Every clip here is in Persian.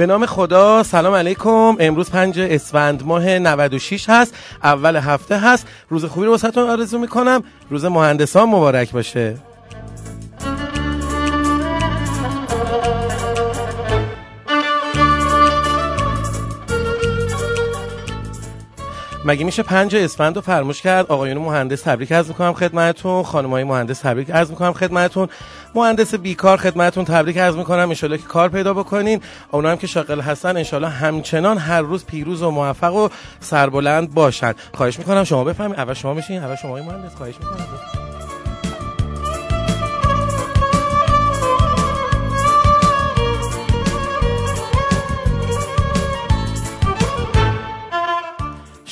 به نام خدا سلام علیکم. امروز پنج اسفند ماه 96 هست اول هفته هست. روز خوبی رو واسهتون آرزو می‌کنم. روز مهندسان مبارک باشه. مگه میشه پنج اسفند رو فرموش کرد؟ آقایون مهندس تبریک عرض می‌کنم خدمتتون. خانمای مهندس تبریک عرض می‌کنم خدمتتون. مهندس بیکار خدمتتون تبریک عرض می‌کنم. ان که کار پیدا بکنین. اونا هم که شاغل هستن ان همچنان هر روز پیروز و موفق و سربلند باشن. خواهش می‌کنم شما بفهمید. اول شما بشین. اول شما مهندس. خواهش می‌کنم.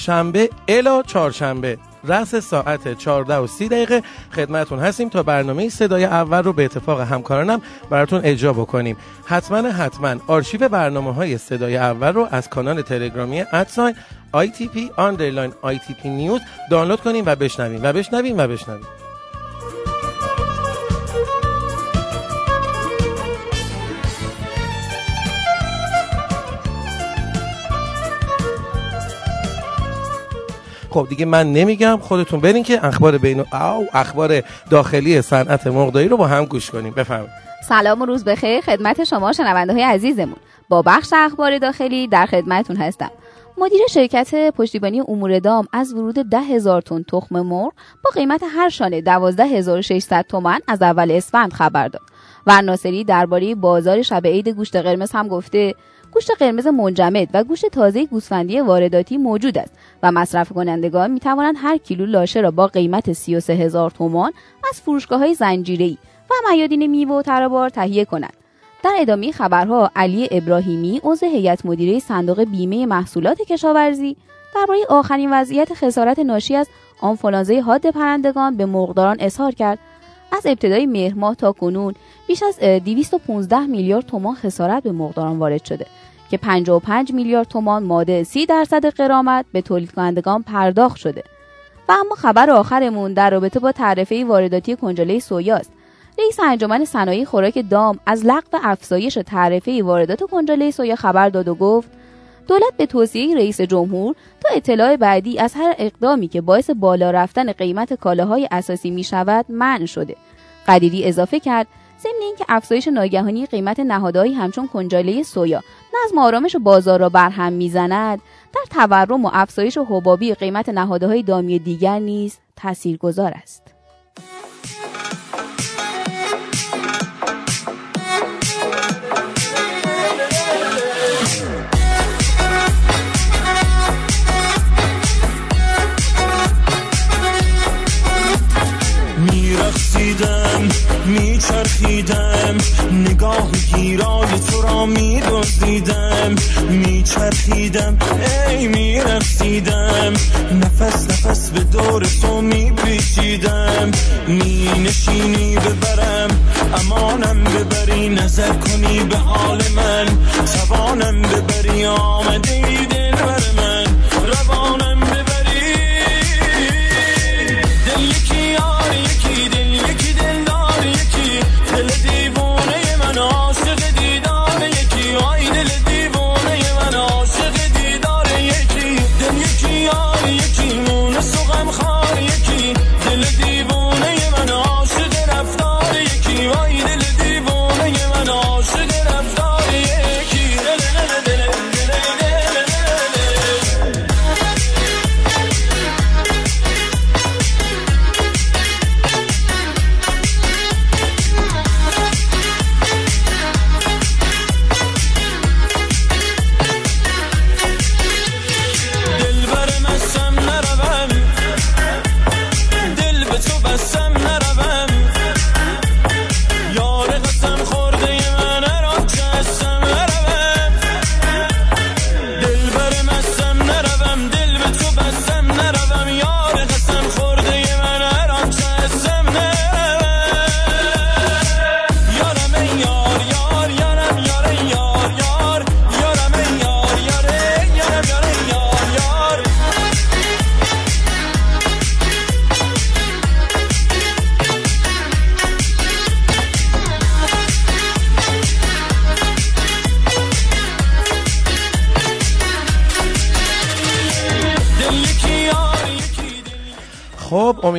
شنبه الا چهارشنبه رأس ساعت 14 و 30 دقیقه. خدمتون هستیم تا برنامه صدای اول رو به اتفاق همکارانم براتون اجرا بکنیم. حتما حتما آرشیو برنامه های صدای اول رو از کانال تلگرامی at sign ITP underline ITP news دانلود کنیم و بشنویم. و بشنویم و بشنویم. خب دیگه من نمیگم خودتون برین که اخبار بین او اخبار داخلی صنعت مرغداری رو با هم گوش کنیم. بفرمایید. سلام و روز بخیر خدمت شما شنونده های عزیزمون. با بخش اخبار داخلی در خدمتون هستم. مدیر شرکت پشتیبانی امور دام از ورود ده هزار تن تخم مرغ با قیمت هر شانه 12600 تومان از اول اسفند خبر داد. و ناصری درباره بازار شب عید گوشت قرمز هم گفته گوشت قرمز منجمد و گوشت تازه گوسفندی وارداتی موجود است و مصرف کنندگان می توانند هر کیلو لاشه را با قیمت 33 هزار تومان از فروشگاه های زنجیری و میادین میوه و ترابار تهیه کنند. در ادامه خبرها علی ابراهیمی عضو هیئت مدیره صندوق بیمه محصولات کشاورزی درباره آخرین وضعیت خسارت ناشی از آنفولانزای حاد پرندگان به مرغداران اظهار کرد از ابتدای مهر ماه تا کنون بیش از 215 میلیارد تومان خسارت به مرغداران وارد شده که 55 میلیارد تومان ماده 30 درصد قرامت به تولید کنندگان پرداخت شده. و اما خبر آخرمون در رابطه با تعرفه وارداتی کنجاله سویاست رئیس انجمن صنایع خوراک دام از لغو افزایش تعرفه واردات کنجاله سویا خبر داد و گفت دولت به توصیه رئیس جمهور تا اطلاع بعدی از هر اقدامی که باعث بالا رفتن قیمت کالاهای اساسی می شود منع شده. قدیری اضافه کرد ضمن اینکه افزایش ناگهانی قیمت نهادهایی همچون کنجاله سویا نظم آرامش بازار را برهم می‌زند. در تورم و افزایش حبابی قیمت نهادهای دامی دیگر نیز تاثیرگذار است. میچرخیدم. نگاه گیرای تو را میدزدیدم. میچرخیدم ای میرخصیدم نفس نفس به دور تو میپیچیدم. مینشینی ببرم امانم ببری. نظر کنی به حال من. توانم ببری آمده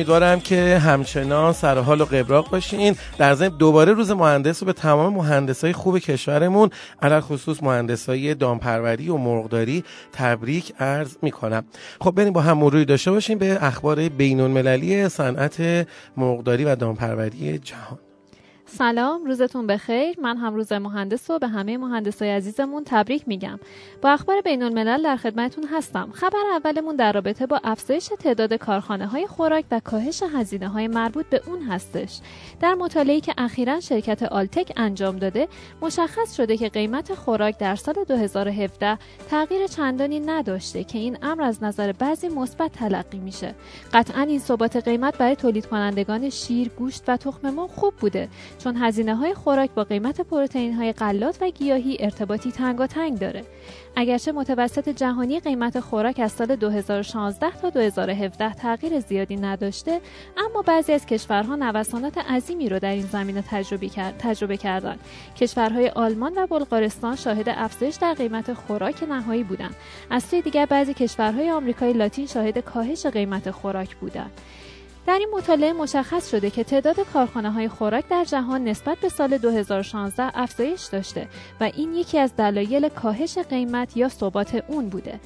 امیدوارم که همچنان سر حال و قبراق باشین. در ضمن دوباره روز مهندس رو به تمام مهندسای خوب کشورمون علل خصوص مهندسای دامپروری و مرغداری تبریک عرض می‌کنم. خب بریم با هم مروری داشته باشیم به اخبار بین المللی صنعت مرغداری و دامپروری جهان. سلام روزتون بخیر. من هم روز مهندس و به همه مهندسای عزیزمون تبریک میگم. با اخبار بین الملل در خدمتون هستم. خبر اولمون در رابطه با افزایش تعداد کارخانه های خوراک و کاهش هزینه های مربوط به اون هستش. در مطالعه‌ای که اخیرا شرکت آلتک انجام داده مشخص شده که قیمت خوراک در سال 2017 تغییر چندانی نداشته که این امر از نظر بعضی مثبت تلقی میشه. قطعا این ثبات قیمت برای تولید کنندگان شیر گوشت و تخم مرغ خوب بوده. چون هزینه های خوراک با قیمت پروتئین های غلات و گیاهی ارتباطی تنگاتنگ داره. اگرچه متوسط جهانی قیمت خوراک از سال 2016 تا 2017 تغییر زیادی نداشته اما بعضی از کشورها نوسانات عظیمی رو در این زمینه تجربه, کرد، تجربه کردند. کشورهای آلمان و بلغارستان شاهد افزایش در قیمت خوراک نهایی بودند. از سوی دیگر بعضی کشورهای آمریکای لاتین شاهد کاهش قیمت خوراک بودند. در این مطالعه مشخص شده که تعداد کارخانه های خوراک در جهان نسبت به سال 2016 افزایش داشته و این یکی از دلایل کاهش قیمت یا ثبات اون بوده.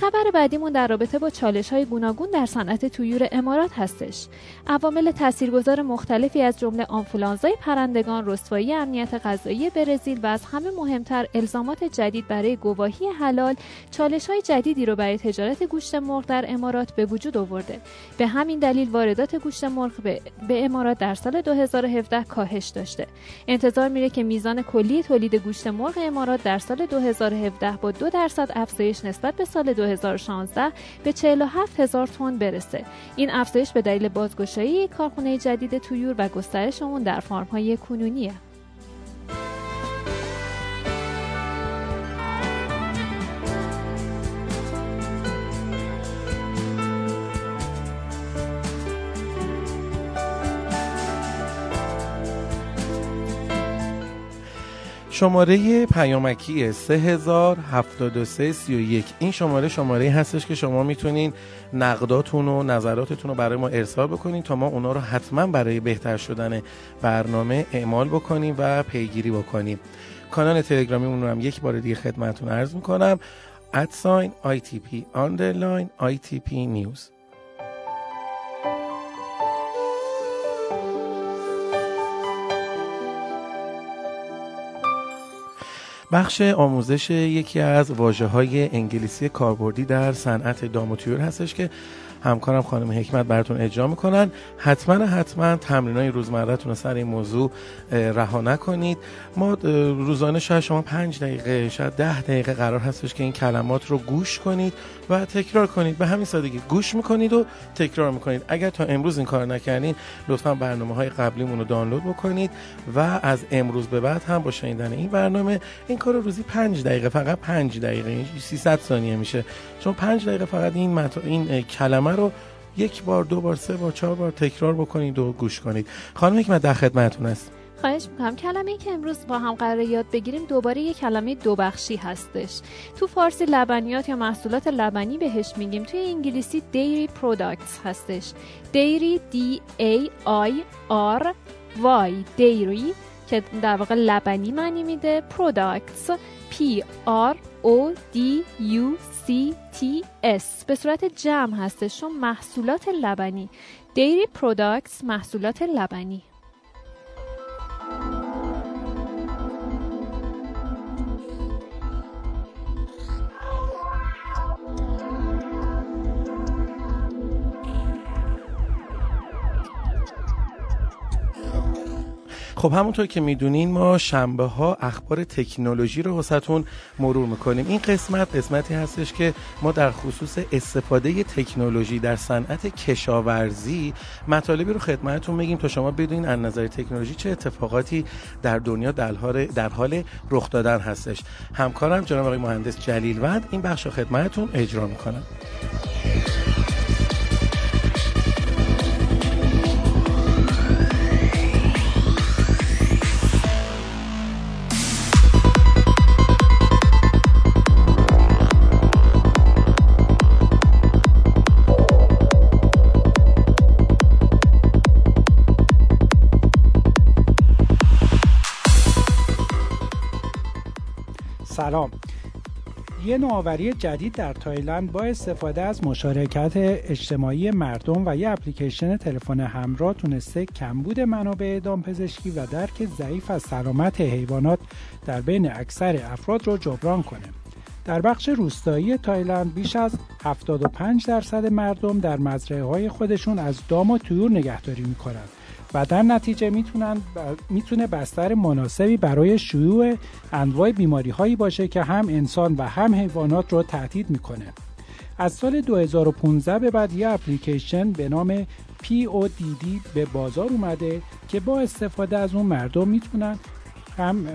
خبر بعدیمون در رابطه با چالش های گوناگون در صنعت تویور امارات هستش. عوامل تاثیرگذار مختلفی از جمله آنفولانزای پرندگان، رسوایی امنیت غذایی برزیل و از همه مهمتر الزامات جدید برای گواهی حلال، چالش های جدیدی رو برای تجارت گوشت مرغ در امارات به وجود آورده. به همین دلیل واردات گوشت مرغ به, به امارات در سال 2017 کاهش داشته. انتظار میره که میزان کلی تولید گوشت مرغ امارات در سال 2017 با دو درصد افزایش نسبت به سال 2016 به 47 هزار تن برسه. این افزایش به دلیل بازگشایی کارخونه جدید تویور و گسترش اون در فارم های کنونیه. شماره پیامکی 307331 این شماره شماره هستش که شما می‌تونین نقداتون و نظراتتون رو برای ما ارسال بکنین تا ما اونا رو حتما برای بهتر شدن برنامه اعمال بکنیم و پیگیری بکنیم. کانال تلگرامی رو هم یک بار دیگه خدمتون عرض می‌کنم. ادساین ITP underline ITP news بخش آموزش یکی از واجه های انگلیسی کاربردی در صنعت داموتیور هستش که همکارم خانم حکمت براتون اجرا می‌کنن. حتما حتما تمرین های روزمرتون رو سر این موضوع رها نکنید. ما روزانه شاید شما پنج دقیقه شاید ده دقیقه قرار هستش که این کلمات رو گوش کنید و تکرار کنید. به همین سادگی گوش می‌کنید و تکرار می‌کنید. اگر تا امروز این کار نکردین لطفا برنامه های قبلیمون رو دانلود بکنید و از امروز به بعد هم با شنیدن این برنامه این کار روزی پنج دقیقه فقط پنج دقیقه 300 ثانیه میشه. چون پنج دقیقه فقط این این کلمه رو یک بار دو بار سه بار چهار بار تکرار بکنید و گوش کنید. خانم حکمت در خدمتتون است خواهش می‌کنم. کلمه که امروز با هم قرار یاد بگیریم دوباره یک کلمه دو بخشی هستش. تو فارسی لبنیات یا محصولات لبنی بهش میگیم. توی انگلیسی dairy products هستش. dairy D A I R Y. dairy که در واقع لبنی معنی میده. products P R O D U C T S. به صورت جمع هستش چون محصولات لبنی. Dairy Products محصولات لبنی. خب همونطور که می‌دونین ما شنبه ها اخبار تکنولوژی رو واسهتون مرور می‌کنیم. این قسمت قسمتی هستش که ما در خصوص استفاده تکنولوژی در صنعت کشاورزی مطالبی رو خدمتتون میگیم تا شما بدونین از نظر تکنولوژی چه اتفاقاتی در دنیا در حال رخ دادن هستش. همکارم جناب آقای مهندس جلیل وند این بخش رو خدمتتون اجرا می‌کنم. سلام یه نوآوری جدید در تایلند با استفاده از مشارکت اجتماعی مردم و یه اپلیکیشن تلفن همراه تونسته کمبود منابع دامپزشکی و درک ضعیف از سلامت حیوانات در بین اکثر افراد رو جبران کنه. در بخش روستایی تایلند بیش از 75 درصد مردم در مزرعه های خودشون از دام و طیور نگهداری می‌کنند و در نتیجه می‌تونن می‌تونه بستر مناسبی برای شیوع انواع بیماری هایی باشه که هم انسان و هم حیوانات رو تهدید می‌کنه. از سال 2015 به بعد یه اپلیکیشن به نام PODD به بازار اومده که با استفاده از اون مردم می‌تونن هم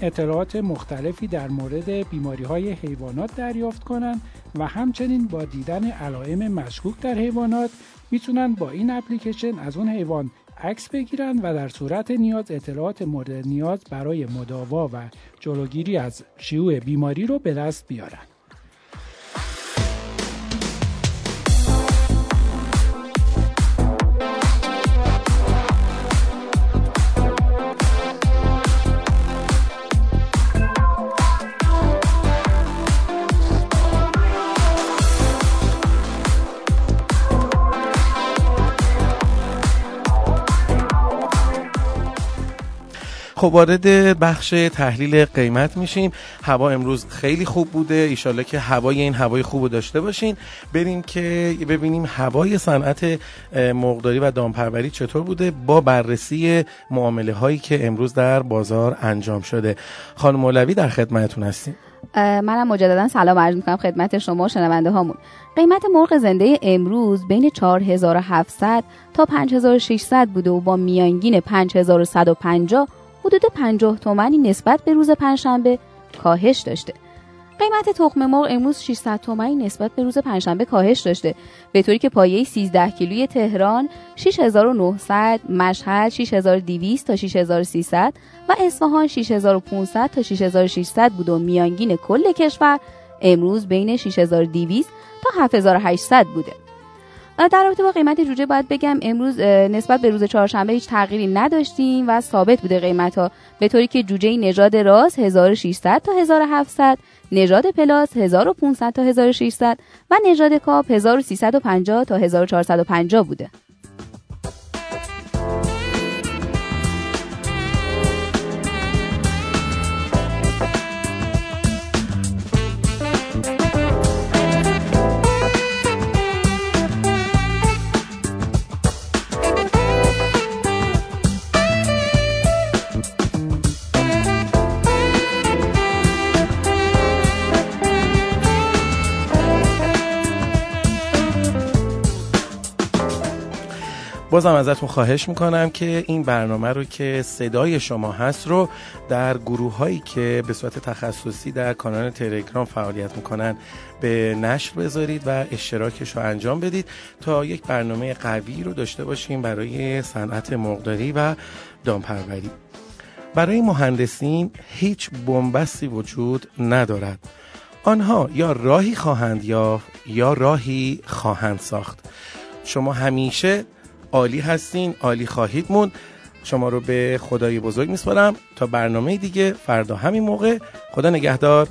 اطلاعات مختلفی در مورد بیماری های حیوانات دریافت کنند و همچنین با دیدن علائم مشکوک در حیوانات می‌تونن با این اپلیکیشن از اون حیوان عکس بگیرن و در صورت نیاز اطلاعات مورد نیاز برای مداوا و جلوگیری از شیوع بیماری رو به دست بیارن خب وارد بخش تحلیل قیمت میشیم. هوا امروز خیلی خوب بوده. ایشالله که هوای این هوای خوب رو داشته باشین. بریم که ببینیم هوای صنعت مرغداری و دامپروری چطور بوده با بررسی معامله هایی که امروز در بازار انجام شده. خانم مولوی در خدمتتون هستیم. منم مجددا سلام عرض می‌کنم خدمت شما شنونده هامون. قیمت مرغ زنده امروز بین 4700 تا 5600 بوده و با میانگین 5150 حدود 50 تومنی نسبت به روز پنجشنبه کاهش داشته. قیمت تخم مرغ امروز 600 تومانی نسبت به روز پنجشنبه کاهش داشته. به طوری که پایه 13 کیلوی تهران 6900 مشهد 6200 تا 6300 و اصفهان 6500 تا 6600 بود و میانگین کل کشور امروز بین 6200 تا 7800 بوده. در رابطه با قیمت جوجه باید بگم امروز نسبت به روز چهارشنبه هیچ تغییری نداشتیم و ثابت بوده قیمت ها به طوری که جوجه نژاد راس 1600 تا 1700 نژاد پلاس 1500 تا 1600 و نژاد کاپ 1350 تا 1450 بوده. بازم ازتون خواهش می‌کنم که این برنامه رو که صدای شما هست رو در گروه هایی که به صورت تخصصی در کانال تلگرام فعالیت می‌کنن به نشر بذارید و اشتراکش رو انجام بدید تا یک برنامه قوی رو داشته باشیم برای صنعت مرغداری و دامپروری. برای مهندسین هیچ بنبستی وجود ندارد. آنها یا راهی خواهند یا یا راهی خواهند ساخت. شما همیشه عالی هستین عالی خواهید موند. شما رو به خدای بزرگ میسپارم. تا برنامه دیگه فردا همین موقع. خدا نگهدار.